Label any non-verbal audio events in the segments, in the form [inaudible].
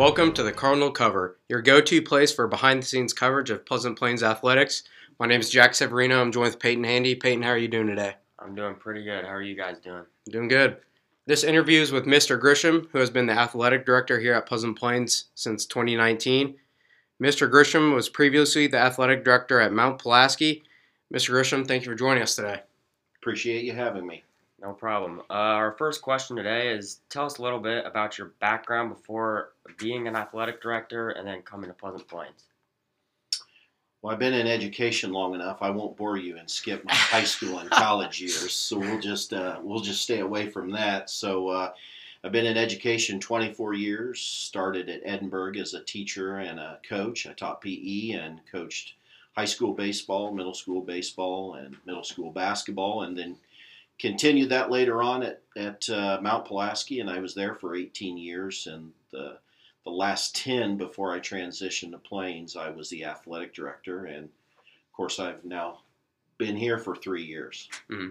Welcome to the Cardinal Cover, your go to place for behind the scenes coverage of Pleasant Plains athletics. My name is Jack Severino. I'm joined with Peyton Handy. Peyton, how are you doing today? I'm doing pretty good. How are you guys doing? Doing good. This interview is with Mr. Grisham, who has been the athletic director here at Pleasant Plains since 2019. Mr. Grisham was previously the athletic director at Mount Pulaski. Mr. Grisham, thank you for joining us today. Appreciate you having me. No problem. Uh, our first question today is tell us a little bit about your background before being an athletic director and then coming to Pleasant Plains. Well, I've been in education long enough. I won't bore you and skip my high school and college [laughs] years, so we'll just uh, we'll just stay away from that. So, uh, I've been in education 24 years. Started at Edinburg as a teacher and a coach. I taught PE and coached high school baseball, middle school baseball, and middle school basketball, and then continued that later on at, at uh, Mount Pulaski, and I was there for 18 years. And the, the last 10 before I transitioned to Plains, I was the athletic director. And of course, I've now been here for three years. Mm-hmm.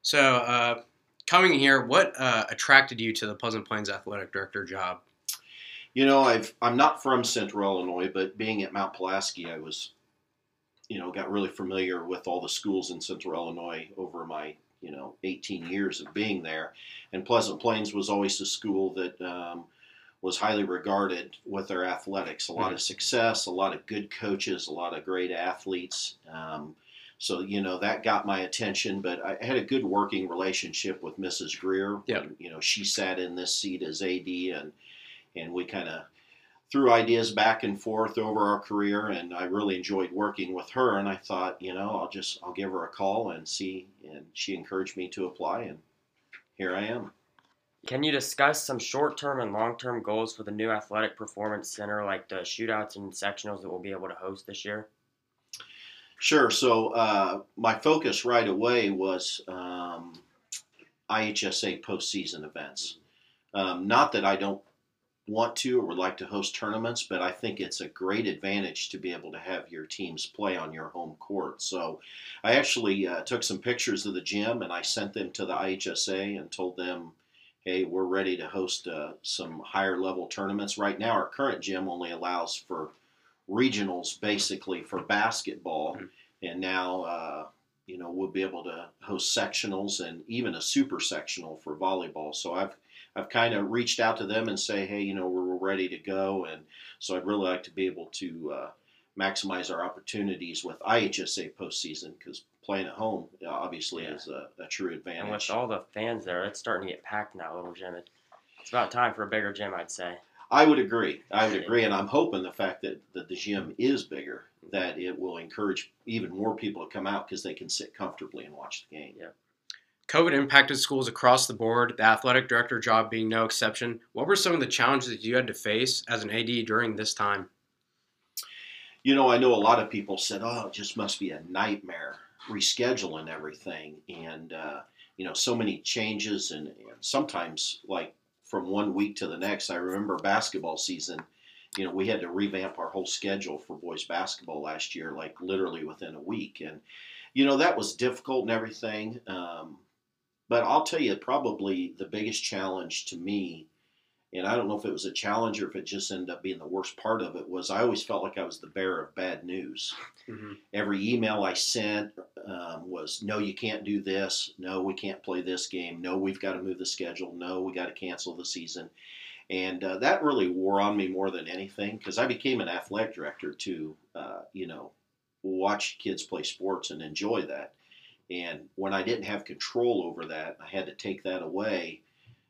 So, uh, coming here, what uh, attracted you to the Pleasant Plains athletic director job? You know, I've I'm not from Central Illinois, but being at Mount Pulaski, I was, you know, got really familiar with all the schools in Central Illinois over my you know 18 years of being there. And Pleasant Plains was always a school that um, was highly regarded with their athletics. A lot mm-hmm. of success, a lot of good coaches, a lot of great athletes. Um, so you know that got my attention. But I had a good working relationship with Mrs. Greer. Yeah. You know, she sat in this seat as AD, and and we kind of threw ideas back and forth over our career and I really enjoyed working with her and I thought, you know, I'll just I'll give her a call and see and she encouraged me to apply and here I am. Can you discuss some short-term and long-term goals for the new athletic performance center like the shootouts and sectionals that we'll be able to host this year? Sure. So uh, my focus right away was um, IHSA postseason events. Um, not that I don't want to or would like to host tournaments, but I think it's a great advantage to be able to have your teams play on your home court. So I actually uh, took some pictures of the gym and I sent them to the IHSA and told them, hey, we're ready to host uh, some higher level tournaments. Right now, our current gym only allows for regionals basically for basketball, mm-hmm. and now. Uh, you know, we'll be able to host sectionals and even a super sectional for volleyball. So I've I've kind of reached out to them and say, hey, you know, we're ready to go, and so I'd really like to be able to uh, maximize our opportunities with IHSA postseason because playing at home obviously yeah. is a, a, true advantage. And with all the fans there, it's starting to get packed in that little gym. It's about time for a bigger gym, I'd say. I would agree. I would agree, and I'm hoping the fact that, that the gym is bigger, that it will encourage even more people to come out because they can sit comfortably and watch the game. Yeah. COVID impacted schools across the board, the athletic director job being no exception. What were some of the challenges that you had to face as an AD during this time? You know, I know a lot of people said, oh, it just must be a nightmare rescheduling everything. And, uh, you know, so many changes, and, and sometimes, like, from one week to the next. I remember basketball season, you know, we had to revamp our whole schedule for boys basketball last year, like literally within a week. And, you know, that was difficult and everything. Um, but I'll tell you, probably the biggest challenge to me, and I don't know if it was a challenge or if it just ended up being the worst part of it, was I always felt like I was the bearer of bad news. Mm-hmm. Every email I sent um, was, no, you can't do this. No, we can't play this game. No, we've got to move the schedule. No, we got to cancel the season. And uh, that really wore on me more than anything because I became an athletic director to, uh, you know, watch kids play sports and enjoy that. And when I didn't have control over that, I had to take that away.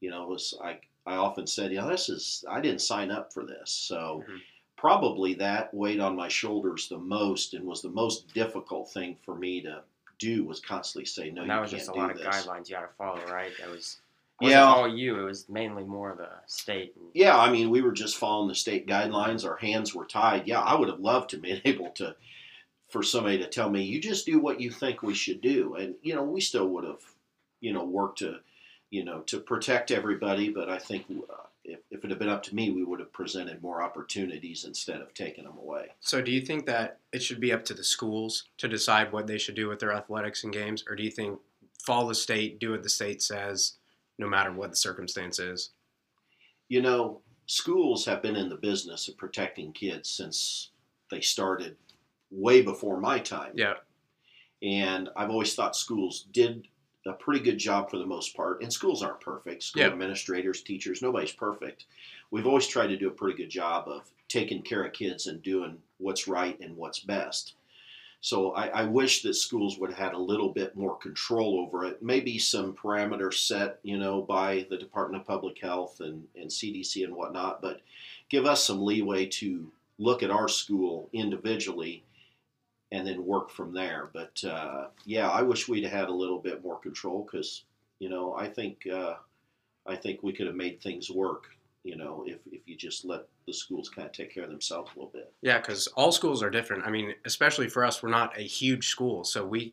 You know, it was I I often said, you know, this is I didn't sign up for this, so. Mm-hmm. Probably that weighed on my shoulders the most and was the most difficult thing for me to do was constantly say no. And that was just a lot this. of guidelines you had to follow, right? That was yeah, all you. It was mainly more the state. Yeah, I mean, we were just following the state guidelines. Our hands were tied. Yeah, I would have loved to be [laughs] able to for somebody to tell me you just do what you think we should do and you know we still would have you know worked to you know to protect everybody but i think uh, if, if it had been up to me we would have presented more opportunities instead of taking them away so do you think that it should be up to the schools to decide what they should do with their athletics and games or do you think follow the state do what the state says no matter what the circumstance is you know schools have been in the business of protecting kids since they started way before my time. Yeah. And I've always thought schools did a pretty good job for the most part. And schools aren't perfect. School Yeah. administrators, teachers, nobody's perfect. We've always tried to do a pretty good job of taking care of kids and doing what's right and what's best. So I, I wish that schools would have had a little bit more control over it. Maybe some parameters set, you know, by the Department of Public Health and, and CDC and whatnot, but give us some leeway to look at our school individually and then work from there. But uh, yeah, I wish we'd had a little bit more control because you know I think uh, I think we could have made things work. You know, if if you just let the schools kind of take care of themselves a little bit. Yeah, because all schools are different. I mean, especially for us, we're not a huge school, so we,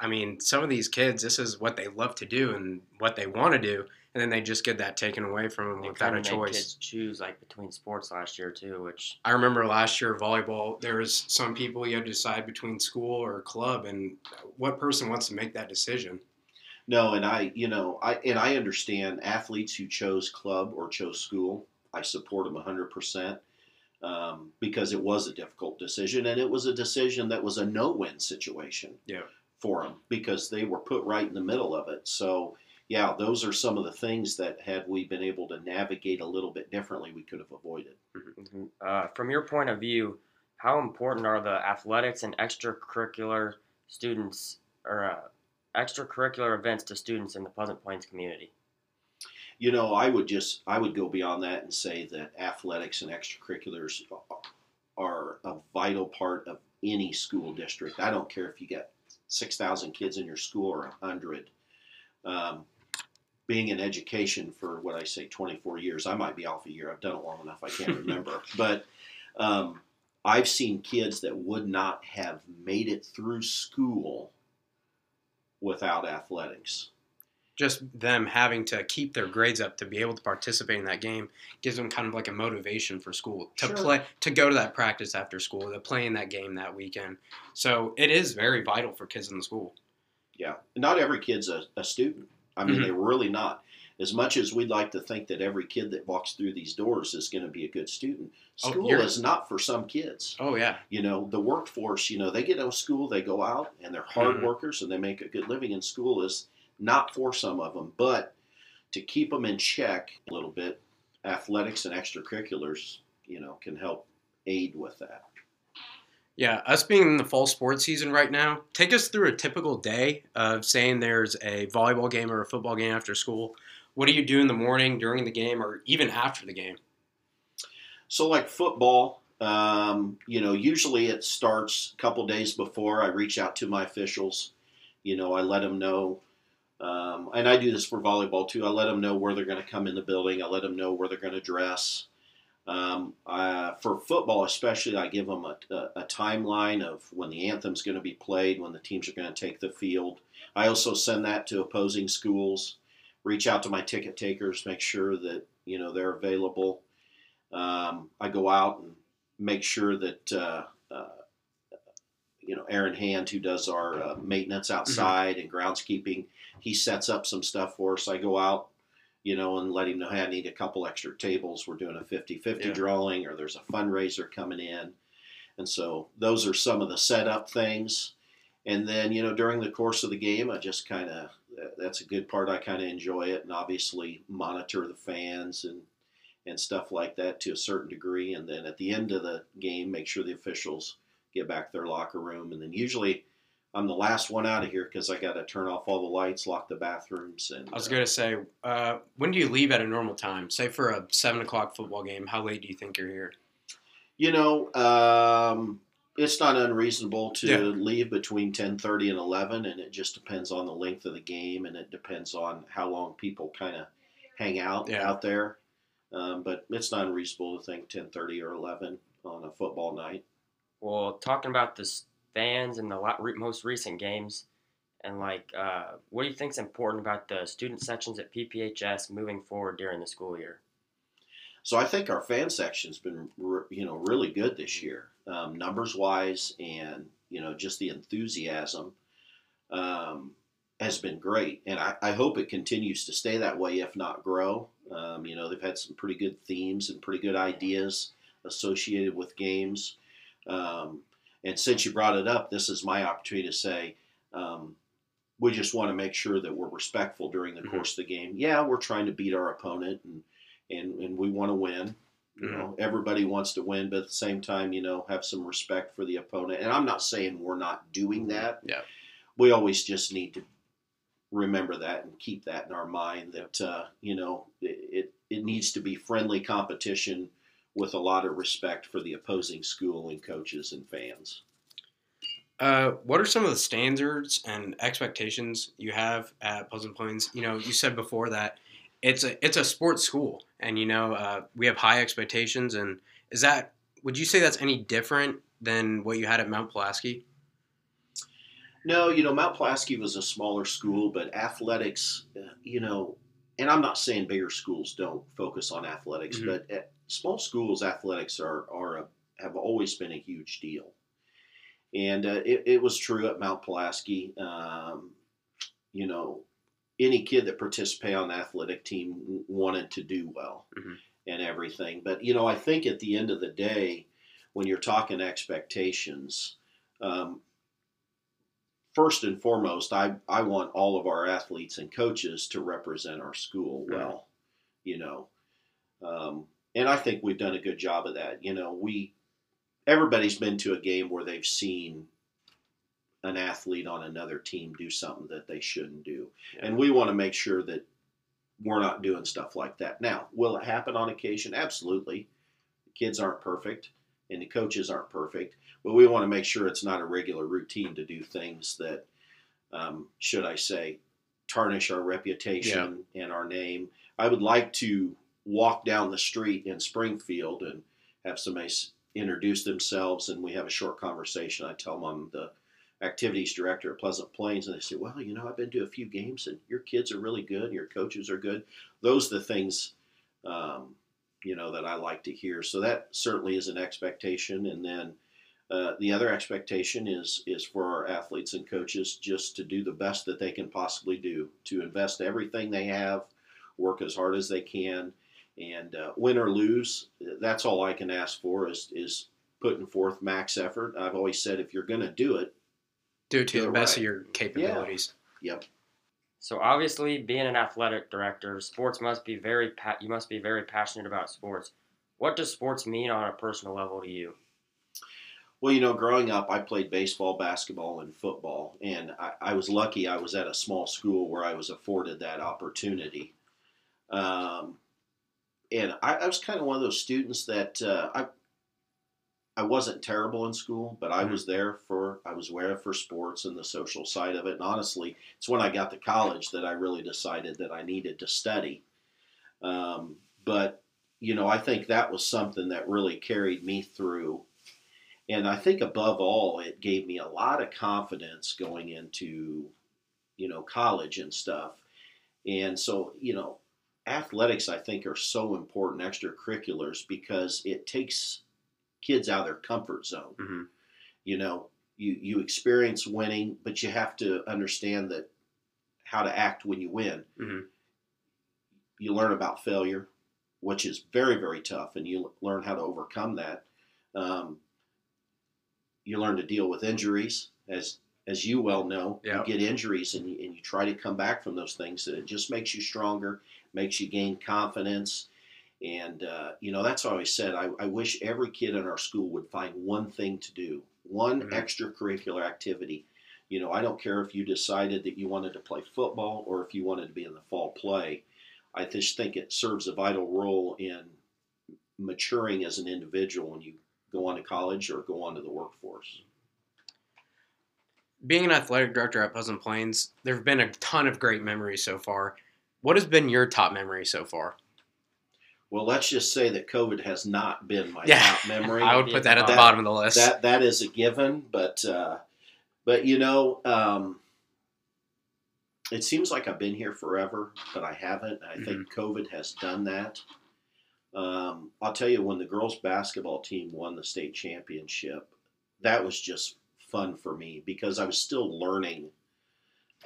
I mean, some of these kids, this is what they love to do and what they want to do, and then they just get that taken away from them They without a kinda made choice. kids choose like between sports last year too, which I remember last year volleyball. There was some people you had to decide between school or club, and what person wants to make that decision? No, and I, you know, I and I understand athletes who chose club or chose school. I support them 100% um, because it was a difficult decision, and it was a decision that was a no-win situation Yeah. for them because they were put right in the middle of it. So, yeah, those are some of the things that had we been able to navigate a little bit differently, we could have avoided. uh, from your point of view, how important are the athletics and extracurricular students or uh, extracurricular events to students in the Pleasant Plains community? You know, I would just I would go beyond that and say that athletics and extracurriculars are a vital part of any school district. I don't care if you got six thousand kids in your school or a hundred. Um, being in education for what I say twenty four years, I might be off a year. I've done it long enough. I can't remember, [laughs] but um, I've seen kids that would not have made it through school without athletics. Just them having to keep their grades up to be able to participate in that game gives them kind of like a motivation for school to Sure. play, to go to that practice after school, to play in that game that weekend. So it is very vital for kids in the school. Yeah, not every kid's a, a student. I mean, mm-hmm. they're really not. As much as we'd like to think that every kid that walks through these doors is going to be a good student, Oh, school you're- is not for some kids. Oh yeah, You know, the workforce, you know, they get out of school, they go out, and they're hard Mhm. workers and they make a good living in school is not for some of them. But to keep them in check a little bit, athletics and extracurriculars, you know, can help aid with that. Yeah, us being in the fall sports season right now, take us through a typical day of saying there's a volleyball game or a football game after school. What do you do in the morning, during the game, or even after the game? So, like football, um, you know, usually it starts a couple days before. I reach out to my officials. You know, I let them know, um, and I do this for volleyball too. I let them know where they're going to come in the building. I let them know where they're going to dress. Um, uh, for football, especially, I give them a, a, a timeline of when the anthem's going to be played, when the teams are going to take the field. I also send that to opposing schools. Reach out to my ticket takers, make sure that you know they're available. Um, I go out and make sure that uh, uh, you know Aaron Hand, who does our uh, maintenance outside and groundskeeping, he sets up some stuff for us. I go out, you know, and let him know, hey, I need a couple extra tables. We're doing a 50-50 Yeah. drawing, or there's a fundraiser coming in, and so those are some of the setup things. And then you know during the course of the game, I just kind of that's a good part. I kind of enjoy it, and obviously monitor the fans and and stuff like that to a certain degree. And then at the end of the game, make sure the officials get back to their locker room. And then usually I'm the last one out of here because I got to turn off all the lights, lock the bathrooms. And I was uh, going to say, uh, when do you leave at a normal time? Say for a seven o'clock football game, how late do you think you're here? you know, um, it's not unreasonable to Yeah. leave between 10:30 and 11, and it just depends on the length of the game, and it depends on how long people kind of hang out Yeah. out there. Um, but it's not unreasonable to think 10:30 or 11 on a football night. Well, talking about the fans and the most recent games, and like, uh, what do you think's important about the student sections at PPHS moving forward during the school year? So I think our fan section's been, re- you know, really good this year, um, numbers wise, and you know, just the enthusiasm um, has been great, and I, I hope it continues to stay that way, if not grow. Um, you know, they've had some pretty good themes and pretty good ideas associated with games. Um, and since you brought it up, this is my opportunity to say um, we just want to make sure that we're respectful during the Mhm. course of the game. Yeah, we're trying to beat our opponent and and, and we want to win. You Mhm. know, everybody wants to win, but at the same time, you know, have some respect for the opponent. And I'm not saying we're not doing that. Yeah. We always just need to remember that and keep that in our mind that uh, you know it, it it needs to be friendly competition with a lot of respect for the opposing school and coaches and fans. Uh, what are some of the standards and expectations you have at Pleasant Plains? You know, you said before that it's a it's a sports school, and you know uh, we have high expectations. And is that would you say that's any different than what you had at Mount Pulaski? No, you know, Mount Pulaski was a smaller school, but athletics, uh, you know, and I'm not saying bigger schools don't focus on athletics, Mhm. but at small schools, athletics are, are a, have always been a huge deal. And uh, it, it was true at Mount Pulaski. Um, you know, any kid that participated on the athletic team wanted to do well Mhm. and everything. But, you know, I think at the end of the day, when you're talking expectations, um, first and foremost, I, I want all of our athletes and coaches to represent our school Mhm. well, you know. Um, and I think we've done a good job of that. You know, we everybody's been to a game where they've seen an athlete on another team do something that they shouldn't do. Yeah. And we want to make sure that we're not doing stuff like that. Now, will it happen on occasion? Absolutely. The kids aren't perfect and the coaches aren't perfect, but we want to make sure it's not a regular routine to do things that, um, should I say, tarnish our reputation and our name. I would like to walk down the street in Springfield and have somebody introduce themselves and we have a short conversation. I tell them I'm the activities director at Pleasant Plains, and they say, "Well, you know, I've been to a few games, and your kids are really good, your coaches are good." Those are the things, um, you know, that I like to hear. So that certainly is an expectation, and then uh, the other expectation is is for our athletes and coaches just to do the best that they can possibly do, to invest everything they have, work as hard as they can, and uh, win or lose. That's all I can ask for is is putting forth max effort. I've always said if you're going to do it Do it to Yeah, the best right. of your capabilities. Yep. So obviously, being an athletic director, sports must be very pa- you must be very passionate about sports. What does sports mean on a personal level to you? Well, you know, growing up, I played baseball, basketball, and football, and I, I was lucky. I was at a small school where I was afforded that opportunity. Um, and I, I was kind of one of those students that uh, I I wasn't terrible in school, but I Mhm. was there for I was aware for sports and the social side of it. And honestly, it's when I got to college that I really decided that I needed to study. Um, but you know, I think that was something that really carried me through and I think above all, it gave me a lot of confidence going into, you know, college and stuff. And so, you know, athletics I think are so important extracurriculars because it takes kids out of their comfort zone. Mhm. You know, you you experience winning, but you have to understand that how to act when you win. Mhm. You learn about failure, which is very very tough, and you learn how to overcome that. Um, you learn to deal with injuries as as you well know Yeah. you get injuries and you, and you try to come back from those things and it just makes you stronger makes you gain confidence and uh, you know that's what i always said I, I wish every kid in our school would find one thing to do one Mhm. extracurricular activity you know i don't care if you decided that you wanted to play football or if you wanted to be in the fall play i just think it serves a vital role in maturing as an individual when you go on to college or go on to the workforce. Being an athletic director at Pleasant Plains, there have been a ton of great memories so far. What has been your top memory so far? Well, let's just say that COVID has not been my Yeah. top memory. [laughs] I would put that at the bottom of the list. that that is a given, but uh, but you know, um, it seems like I've been here forever, but I haven't. I think COVID has done that. Um, I'll tell you, when the girls basketball team won the state championship, that was just fun for me because I was still learning.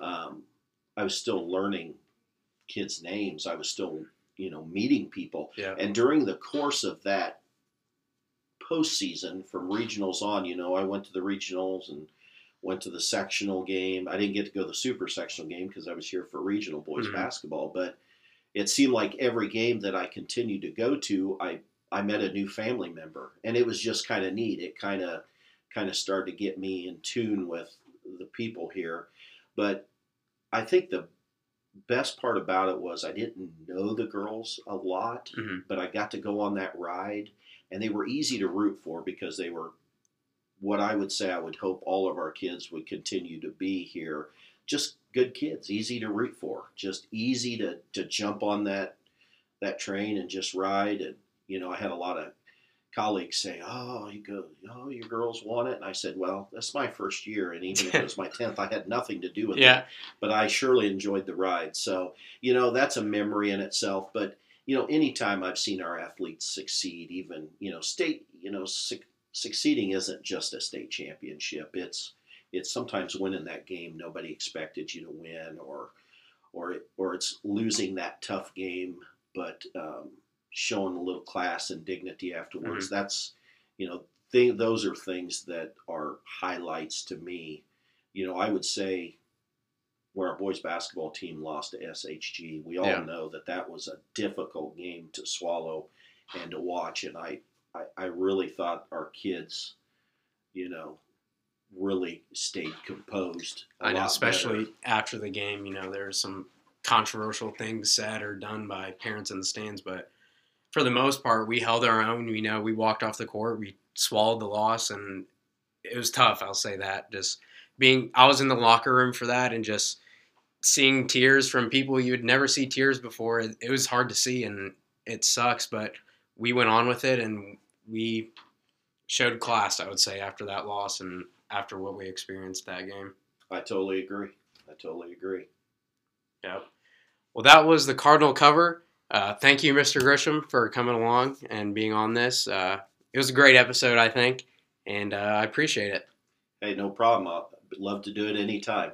Um, I was still learning kids' names. I was still you know meeting people. Yeah. And during the course of that postseason, from regionals on, you know, I went to the regionals and went to the sectional game. I didn't get to go to the super sectional game because I was here for regional boys Mhm. basketball, but it seemed like every game that I continued to go to, I I met a new family member, and it was just kind of neat. It kind of kind of started to get me in tune with the people here. But I think the best part about it was I didn't know the girls a lot, Mhm. but I got to go on that ride, and they were easy to root for because they were what I would say I would hope all of our kids would continue to be here. Just good kids, easy to root for, just easy to, to jump on that that train and just ride. And you know, I had a lot of colleagues say, "Oh, you go, oh, your girls won it," and I said, "Well, that's my first year, and even if it was my [laughs] tenth, I had nothing to do with it." But I surely enjoyed the ride. So, you know, that's a memory in itself. But, you know, anytime I've seen our athletes succeed, even, you know, state, you know, su- succeeding isn't just a state championship. It's, it's sometimes winning that game nobody expected you to win or, or, it, or it's losing that tough game, but um, showing a little class and dignity afterwards. Mm-hmm. That's, you know, th- those are things that are highlights to me. You know, I would say where our boys basketball team lost to SHG, we all Yeah. know that that was a difficult game to swallow and to watch. And I, I, I really thought our kids, you know, really stayed composed. I I know, especially after the game, you know, there's some controversial things said or done by parents in the stands, but for the most part, we held our own. You know, we walked off the court, we swallowed the loss, and it was tough. I'll say that. Just being, I was in the locker room for that, and just seeing tears from people you would never see tears before. It, it was hard to see, and it sucks. But we went on with it, and we showed class. I would say after that loss and after what we experienced that game. I totally agree. I totally agree. Yep. Well, that was the Cardinal cover. Uh, thank you, Mr. Grisham, for coming along and being on this. Uh, it was a great episode, I think, and uh, I appreciate it. Hey, no problem. I'd love to do it anytime.